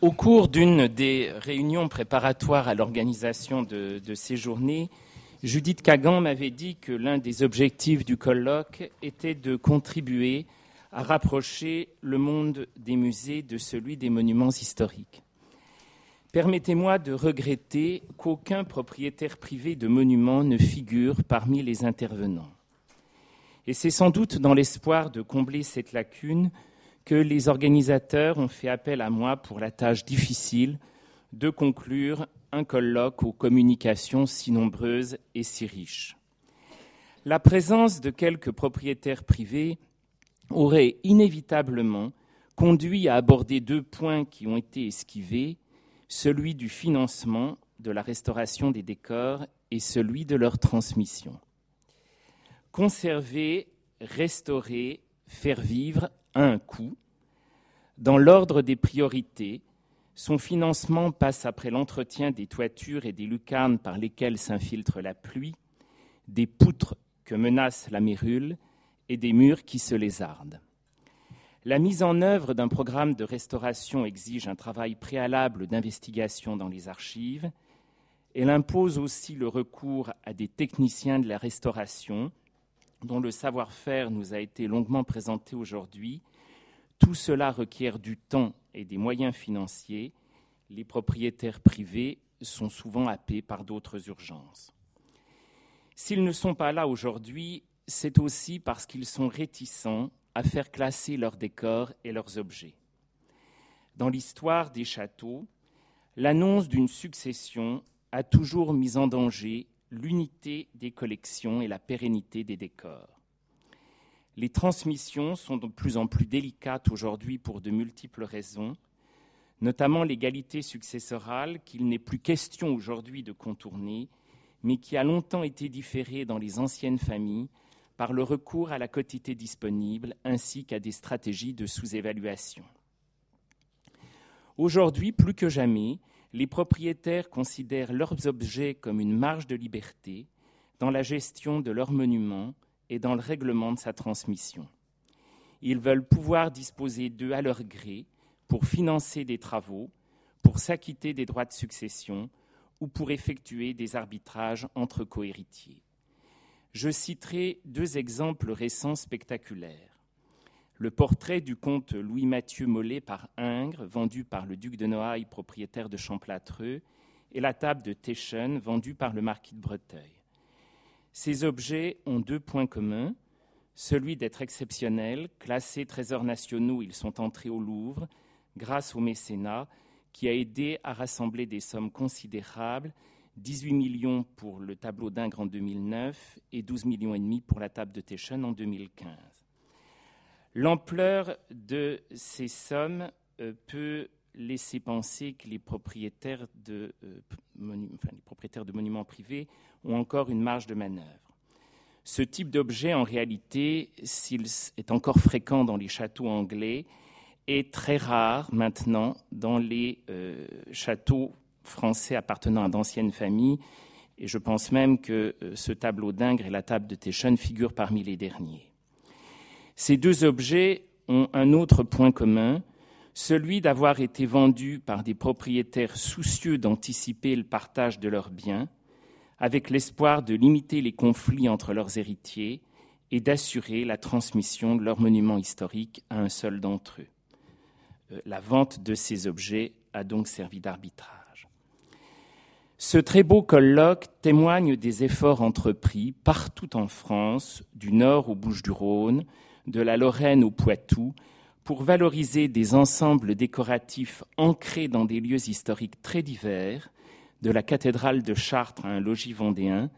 au cours d'une des réunions préparatoires à l'organisation de, ces journées, Judith Kagan m'avait dit que l'un des objectifs du colloque était de contribuer à rapprocher le monde des musées de celui des monuments historiques. Permettez-moi de regretter qu'aucun propriétaire privé de monuments ne figure parmi les intervenants. Et c'est sans doute dans l'espoir de combler cette lacune que les organisateurs ont fait appel à moi pour la tâche difficile de conclure un colloque aux communications si nombreuses et si riches. La présence de quelques propriétaires privés aurait inévitablement conduit à aborder deux points qui ont été esquivés, celui du financement de la restauration des décors et celui de leur transmission. Conserver, restaurer, faire vivre un coût. Dans l'ordre des priorités, son financement passe après l'entretien des toitures et des lucarnes par lesquelles s'infiltre la pluie, des poutres que menace la mérule et des murs qui se lézardent. La mise en œuvre d'un programme de restauration exige un travail préalable d'investigation dans les archives. Elle impose aussi le recours à des techniciens de la restauration, dont le savoir-faire nous a été longuement présenté aujourd'hui tout cela requiert du temps et des moyens financiers. Les propriétaires privés sont souvent happés par d'autres urgences. S'ils ne sont pas là aujourd'hui, c'est aussi parce qu'ils sont réticents à faire classer leurs décors et leurs objets. Dans l'histoire des châteaux, l'annonce d'une succession a toujours mis en danger l'unité des collections et la pérennité des décors. Les transmissions sont de plus en plus délicates aujourd'hui pour de multiples raisons, notamment l'égalité successorale qu'il n'est plus question aujourd'hui de contourner, mais qui a longtemps été différée dans les anciennes familles par le recours à la quotité disponible ainsi qu'à des stratégies de sous-évaluation. Aujourd'hui, plus que jamais, les propriétaires considèrent leurs objets comme une marge de liberté dans la gestion de leurs monuments et dans le règlement de sa transmission. Ils veulent pouvoir disposer d'eux à leur gré pour financer des travaux, pour s'acquitter des droits de succession ou pour effectuer des arbitrages entre cohéritiers. Je citerai deux exemples récents spectaculaires. Le portrait du comte Louis-Mathieu Mollet par Ingres, vendu par le duc de Noailles, propriétaire de Champlâtreux, et la table de Teschen, vendue par le marquis de Breteuil. Ces objets ont deux points communs. Celui d'être exceptionnels, classés trésors nationaux, ils sont entrés au Louvre grâce au mécénat qui a aidé à rassembler des sommes considérables, 18 millions pour le tableau d'Ingres en 2009 et 12 millions et demi pour la table de Teschen en 2015. L'ampleur de ces sommes euh, peut laisser penser que les propriétaires de, euh, les propriétaires de monuments privés ont encore une marge de manœuvre. Ce type d'objet, en réalité, s'il est encore fréquent dans les châteaux anglais, est très rare maintenant dans les euh, châteaux français appartenant à d'anciennes familles. Et je pense même que ce tableau d'Ingres et la table de Teschen figurent parmi les derniers. Ces deux objets ont un autre point commun, celui d'avoir été vendus par des propriétaires soucieux d'anticiper le partage de leurs biens, avec l'espoir de limiter les conflits entre leurs héritiers et d'assurer la transmission de leurs monuments historiques à un seul d'entre eux. Euh, la vente de ces objets a donc servi d'arbitrage. Ce très beau colloque témoigne des efforts entrepris partout en France, du Nord aux Bouches-du-Rhône, de la Lorraine au Poitou, pour valoriser des ensembles décoratifs ancrés dans des lieux historiques très divers de la cathédrale de Chartres à un logis vendéen,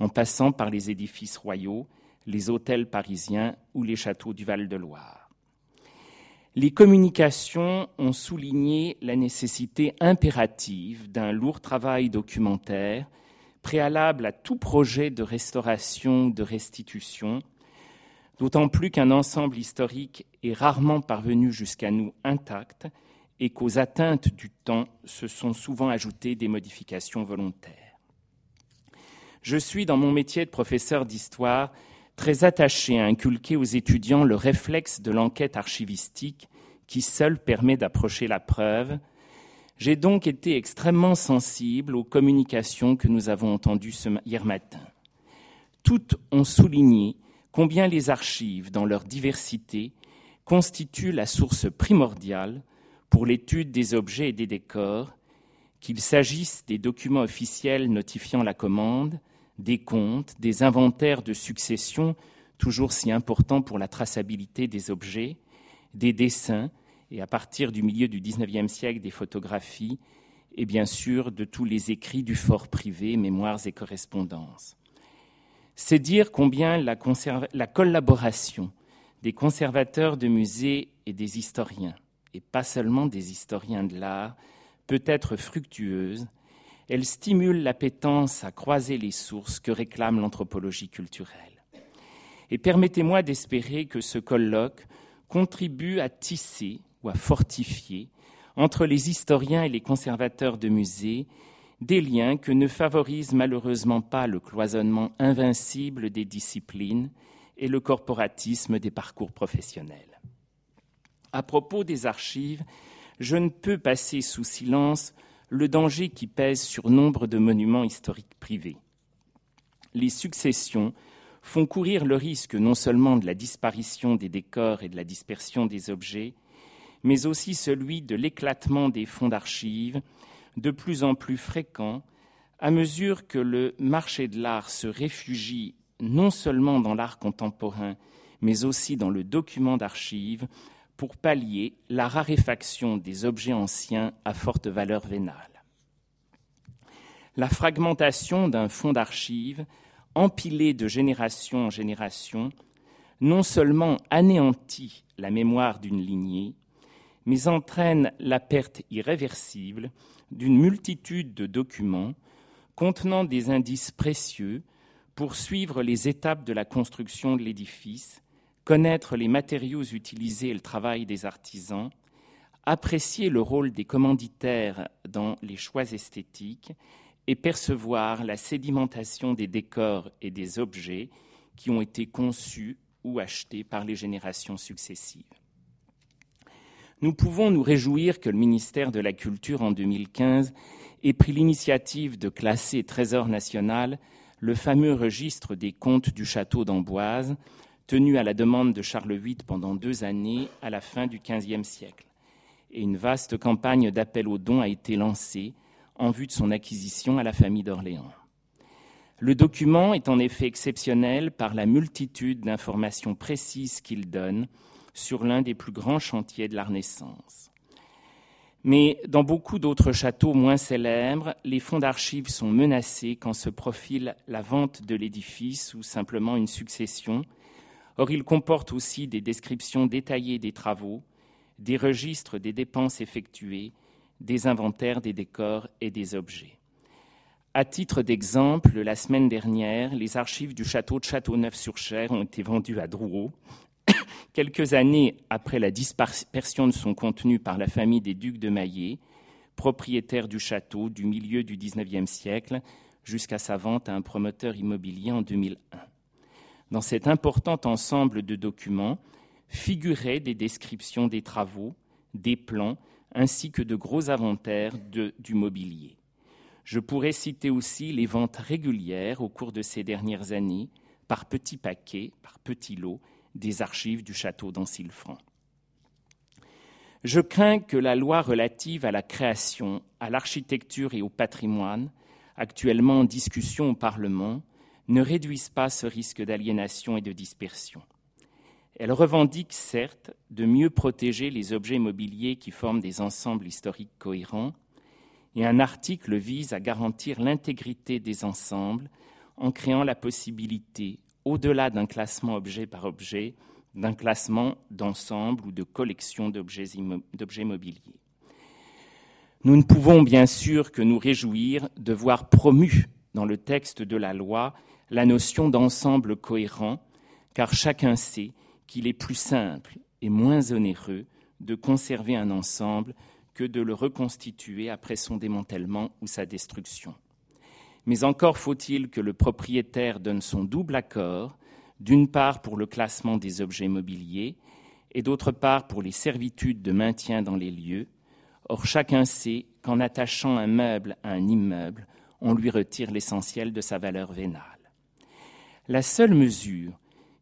en passant par les édifices royaux, les hôtels parisiens ou les châteaux du Val-de-Loire. Les communications ont souligné la nécessité impérative d'un lourd travail documentaire préalable à tout projet de restauration ou de restitution, d'autant plus qu'un ensemble historique est rarement parvenu jusqu'à nous intact et qu'aux atteintes du temps se sont souvent ajoutées des modifications volontaires. Je suis, dans mon métier de professeur d'histoire, très attaché à inculquer aux étudiants le réflexe de l'enquête archivistique qui seul permet d'approcher la preuve, j'ai donc été extrêmement sensible aux communications que nous avons entendues hier matin. Toutes ont souligné combien les archives, dans leur diversité, constituent la source primordiale pour l'étude des objets et des décors, qu'il s'agisse des documents officiels notifiant la commande, des comptes, des inventaires de succession, toujours si importants pour la traçabilité des objets, des dessins, et à partir du milieu du XIXe siècle des photographies, et bien sûr de tous les écrits du fort privé, mémoires et correspondances. C'est dire combien la, la collaboration des conservateurs de musées et des historiens, et pas seulement des historiens de l'art, peut être fructueuse, elle stimule l'appétence à croiser les sources que réclame l'anthropologie culturelle. Et permettez-moi d'espérer que ce colloque contribue à tisser ou à fortifier entre les historiens et les conservateurs de musées des liens que ne favorise malheureusement pas le cloisonnement invincible des disciplines et le corporatisme des parcours professionnels. À propos des archives, je ne peux passer sous silence le danger qui pèse sur nombre de monuments historiques privés. Les successions font courir le risque non seulement de la disparition des décors et de la dispersion des objets, mais aussi celui de l'éclatement des fonds d'archives, de plus en plus fréquent à mesure que le marché de l'art se réfugie non seulement dans l'art contemporain, mais aussi dans le document d'archives, pour pallier la raréfaction des objets anciens à forte valeur vénale. La fragmentation d'un fonds d'archives, empilé de génération en génération, non seulement anéantit la mémoire d'une lignée, mais entraîne la perte irréversible d'une multitude de documents contenant des indices précieux pour suivre les étapes de la construction de l'édifice, connaître les matériaux utilisés et le travail des artisans, apprécier le rôle des commanditaires dans les choix esthétiques et percevoir la sédimentation des décors et des objets qui ont été conçus ou achetés par les générations successives. Nous pouvons nous réjouir que le ministère de la Culture, en 2015, ait pris l'initiative de classer Trésor national le fameux registre des comptes du château d'Amboise, tenu à la demande de Charles VIII pendant deux années à la fin du XVe siècle. Et une vaste campagne d'appel aux dons a été lancée en vue de son acquisition à la famille d'Orléans. Le document est en effet exceptionnel par la multitude d'informations précises qu'il donne sur l'un des plus grands chantiers de la Renaissance. Mais dans beaucoup d'autres châteaux moins célèbres, les fonds d'archives sont menacés quand se profile la vente de l'édifice ou simplement une succession. Or, il comporte aussi des descriptions détaillées des travaux, des registres des dépenses effectuées, des inventaires des décors et des objets. À titre d'exemple, la semaine dernière, les archives du château de Châteauneuf-sur-Cher ont été vendues à Drouot quelques années après la dispersion de son contenu par la famille des ducs de Maillé, propriétaire du château du milieu du XIXe siècle, jusqu'à sa vente à un promoteur immobilier en 2001. Dans cet important ensemble de documents figuraient des descriptions des travaux, des plans, ainsi que de gros inventaires du mobilier. Je pourrais citer aussi les ventes régulières au cours de ces dernières années, par petits paquets, par petits lots, des archives du château d'Ancilfranc. Je crains que la loi relative à la création, à l'architecture et au patrimoine, actuellement en discussion au Parlement, ne réduise pas ce risque d'aliénation et de dispersion. Elle revendique certes de mieux protéger les objets mobiliers qui forment des ensembles historiques cohérents, et un article vise à garantir l'intégrité des ensembles en créant la possibilité au-delà d'un classement objet par objet, d'un classement d'ensemble ou de collection d'objets mobiliers. Nous ne pouvons bien sûr que nous réjouir de voir promue dans le texte de la loi la notion d'ensemble cohérent, car chacun sait qu'il est plus simple et moins onéreux de conserver un ensemble que de le reconstituer après son démantèlement ou sa destruction. Mais encore faut-il que le propriétaire donne son double accord, d'une part pour le classement des objets mobiliers, et d'autre part pour les servitudes de maintien dans les lieux. Or chacun sait qu'en attachant un meuble à un immeuble, on lui retire l'essentiel de sa valeur vénale. La seule mesure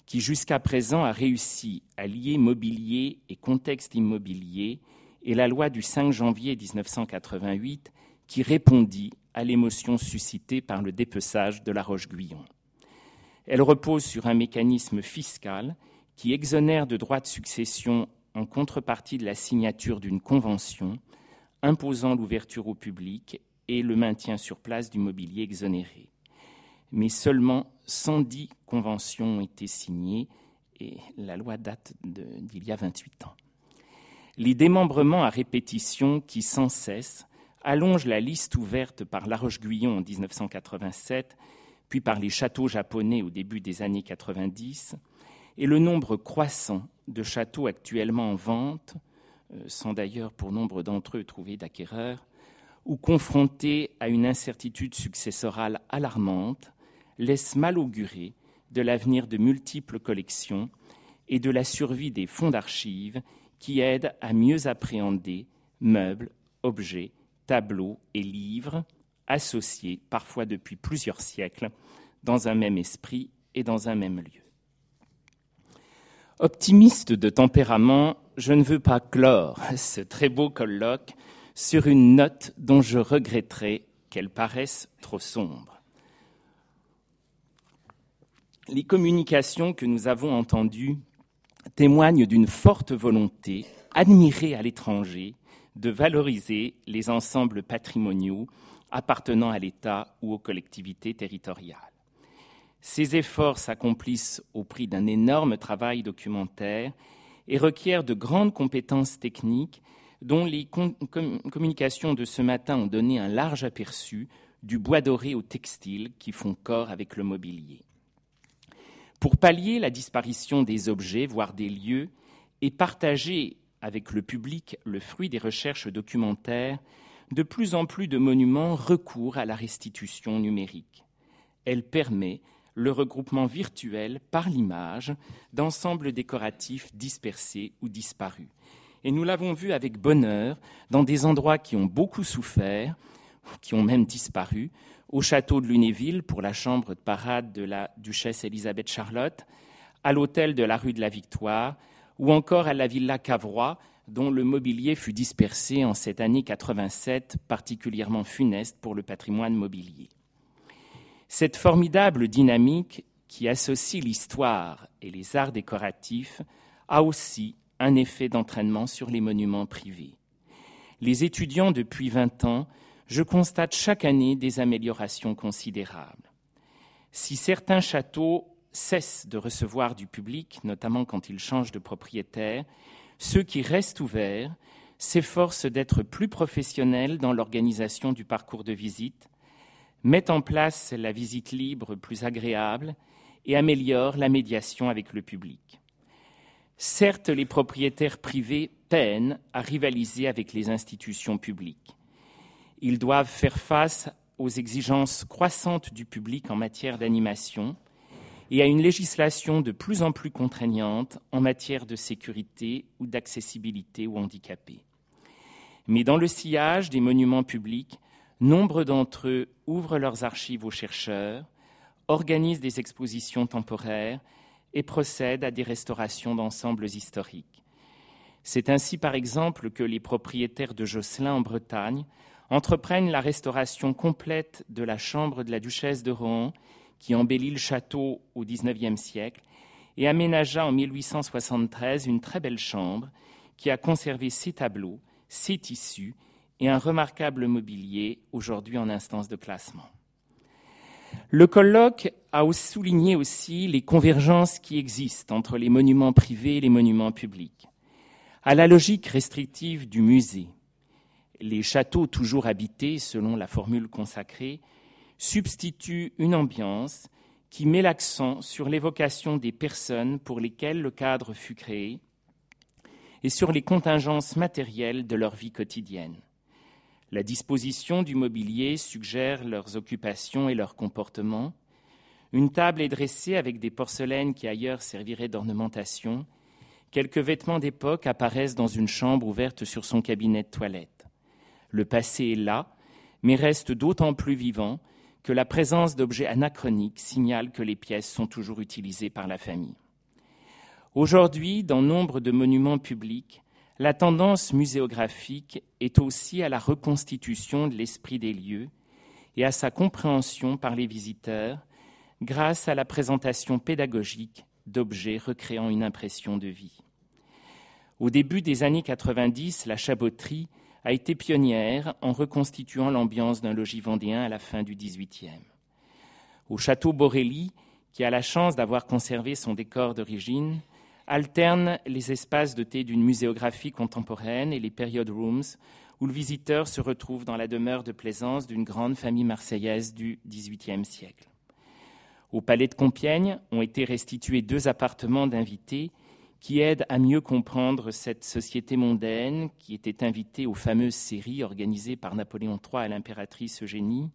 qui jusqu'à présent a réussi à lier mobilier et contexte immobilier est la loi du 5 janvier 1988 qui répondit à l'émotion suscitée par le dépeçage de la Roche-Guyon. Elle repose sur un mécanisme fiscal qui exonère de droits de succession en contrepartie de la signature d'une convention imposant l'ouverture au public et le maintien sur place du mobilier exonéré. Mais seulement 110 conventions ont été signées et la loi date d'il y a 28 ans. Les démembrements à répétition qui sans cesse allongent la liste ouverte par La Roche-Guyon en 1987, puis par les châteaux japonais au début des années 90, et le nombre croissant de châteaux actuellement en vente, euh, sans d'ailleurs pour nombre d'entre eux trouver d'acquéreurs, ou confrontés à une incertitude successorale alarmante, laisse mal augurer de l'avenir de multiples collections et de la survie des fonds d'archives qui aident à mieux appréhender meubles, objets, tableaux et livres associés parfois depuis plusieurs siècles dans un même esprit et dans un même lieu. Optimiste de tempérament, je ne veux pas clore ce très beau colloque sur une note dont je regretterai qu'elle paraisse trop sombre. Les communications que nous avons entendues témoignent d'une forte volonté, admirée à l'étranger, de valoriser les ensembles patrimoniaux appartenant à l'État ou aux collectivités territoriales. Ces efforts s'accomplissent au prix d'un énorme travail documentaire et requièrent de grandes compétences techniques dont les communications de ce matin ont donné un large aperçu du bois doré au textile qui font corps avec le mobilier. Pour pallier la disparition des objets, voire des lieux, et partager avec le public le fruit des recherches documentaires, de plus en plus de monuments recourent à la restitution numérique. Elle permet le regroupement virtuel par l'image d'ensembles décoratifs dispersés ou disparus. Et nous l'avons vu avec bonheur dans des endroits qui ont beaucoup souffert, qui ont même disparu, au château de Lunéville pour la chambre de parade de la duchesse Élisabeth Charlotte, à l'hôtel de la rue de la Victoire, ou encore à la villa Cavrois, dont le mobilier fut dispersé en cette année 87, particulièrement funeste pour le patrimoine mobilier. Cette formidable dynamique qui associe l'histoire et les arts décoratifs a aussi un effet d'entraînement sur les monuments privés. Les étudiants depuis 20 ans, je constate chaque année des améliorations considérables. Si certains châteaux cessent de recevoir du public, notamment quand ils changent de propriétaire, ceux qui restent ouverts s'efforcent d'être plus professionnels dans l'organisation du parcours de visite, met en place la visite libre plus agréable et améliore la médiation avec le public. Certes, les propriétaires privés peinent à rivaliser avec les institutions publiques. Ils doivent faire face aux exigences croissantes du public en matière d'animation et à une législation de plus en plus contraignante en matière de sécurité ou d'accessibilité aux handicapés. Mais dans le sillage des monuments publics, Nombre d'entre eux ouvrent leurs archives aux chercheurs, organisent des expositions temporaires et procèdent à des restaurations d'ensembles historiques. C'est ainsi, par exemple, que les propriétaires de Josselin en Bretagne entreprennent la restauration complète de la chambre de la duchesse de Rohan, qui embellit le château au XIXe siècle, et aménagea en 1873 une très belle chambre qui a conservé ses tableaux, ses tissus et un remarquable mobilier, aujourd'hui en instance de classement. Le colloque a souligné aussi les convergences qui existent entre les monuments privés et les monuments publics. À la logique restrictive du musée, les châteaux toujours habités, selon la formule consacrée, substituent une ambiance qui met l'accent sur l'évocation des personnes pour lesquelles le cadre fut créé et sur les contingences matérielles de leur vie quotidienne. La disposition du mobilier suggère leurs occupations et leurs comportements. Une table est dressée avec des porcelaines qui ailleurs serviraient d'ornementation, quelques vêtements d'époque apparaissent dans une chambre ouverte sur son cabinet de toilette. Le passé est là, mais reste d'autant plus vivant que la présence d'objets anachroniques signale que les pièces sont toujours utilisées par la famille. Aujourd'hui, dans nombre de monuments publics, la tendance muséographique est aussi à la reconstitution de l'esprit des lieux et à sa compréhension par les visiteurs grâce à la présentation pédagogique d'objets recréant une impression de vie. Au début des années 90, la chaboterie a été pionnière en reconstituant l'ambiance d'un logis vendéen à la fin du XVIIIe. Au château Borelli, qui a la chance d'avoir conservé son décor d'origine, alterne les espaces dotés d'une muséographie contemporaine et les period rooms, où le visiteur se retrouve dans la demeure de plaisance d'une grande famille marseillaise du XVIIIe siècle. Au palais de Compiègne ont été restitués deux appartements d'invités qui aident à mieux comprendre cette société mondaine qui était invitée aux fameuses séries organisées par Napoléon III à l'impératrice Eugénie.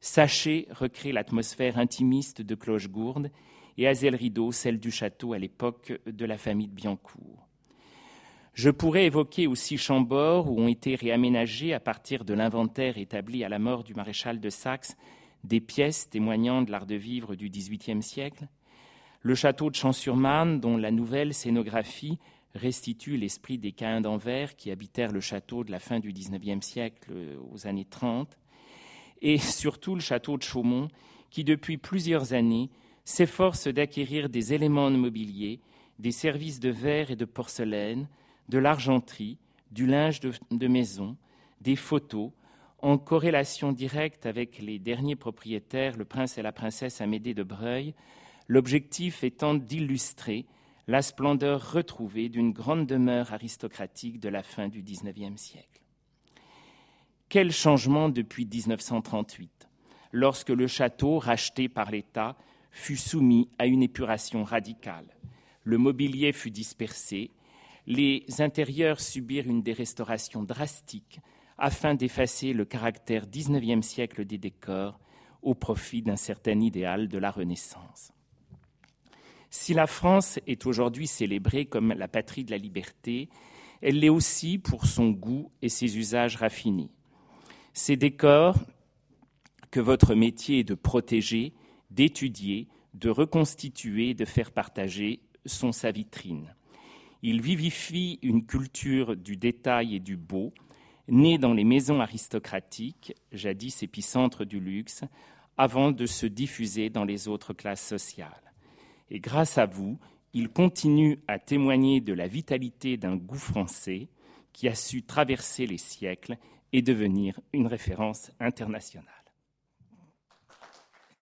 Sachez recréer l'atmosphère intimiste de Clochegourde et Azel Rideau, celle du château à l'époque de la famille de Biancourt. Je pourrais évoquer aussi Chambord, où ont été réaménagés, à partir de l'inventaire établi à la mort du maréchal de Saxe, des pièces témoignant de l'art de vivre du XVIIIe siècle, le château de Champs-sur-Marne, dont la nouvelle scénographie restitue l'esprit des Caïns d'Anvers qui habitèrent le château de la fin du XIXe siècle aux années 30, et surtout le château de Chaumont, qui depuis plusieurs années s'efforce d'acquérir des éléments de mobilier, des services de verre et de porcelaine, de l'argenterie, du linge de, maison, des photos, en corrélation directe avec les derniers propriétaires, le prince et la princesse Amédée de Breuil, l'objectif étant d'illustrer la splendeur retrouvée d'une grande demeure aristocratique de la fin du XIXe siècle. Quel changement depuis 1938, lorsque le château, racheté par l'État, fut soumis à une épuration radicale. Le mobilier fut dispersé, les intérieurs subirent une dérestauration drastique afin d'effacer le caractère XIXe siècle des décors au profit d'un certain idéal de la Renaissance. Si la France est aujourd'hui célébrée comme la patrie de la liberté, elle l'est aussi pour son goût et ses usages raffinés. Ces décors que votre métier est de protéger d'étudier, de reconstituer, de faire partager sont sa vitrine. Il vivifie une culture du détail et du beau, née dans les maisons aristocratiques, jadis épicentre du luxe, avant de se diffuser dans les autres classes sociales. Et grâce à vous, il continue à témoigner de la vitalité d'un goût français qui a su traverser les siècles et devenir une référence internationale.